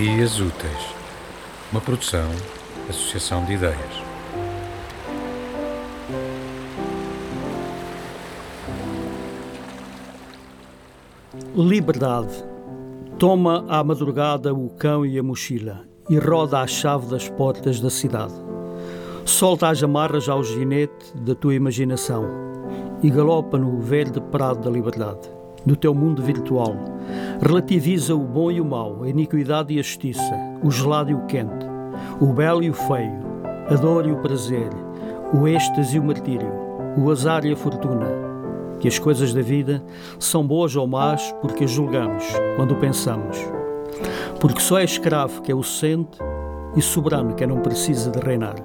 Dias Úteis, uma produção, associação de ideias. Liberdade. Toma à madrugada o cão e a mochila e roda a chave das portas da cidade. Solta as amarras ao ginete da tua imaginação e galopa no verde prado da liberdade, no teu mundo virtual. Relativiza o bom e o mau, a iniquidade e a justiça, o gelado e o quente, o belo e o feio, a dor e o prazer, o êxtase e o martírio, o azar e a fortuna que as coisas da vida são boas ou más porque as julgamos quando pensamos. Porque só é escravo que é o sente e soberano que não precisa de reinar.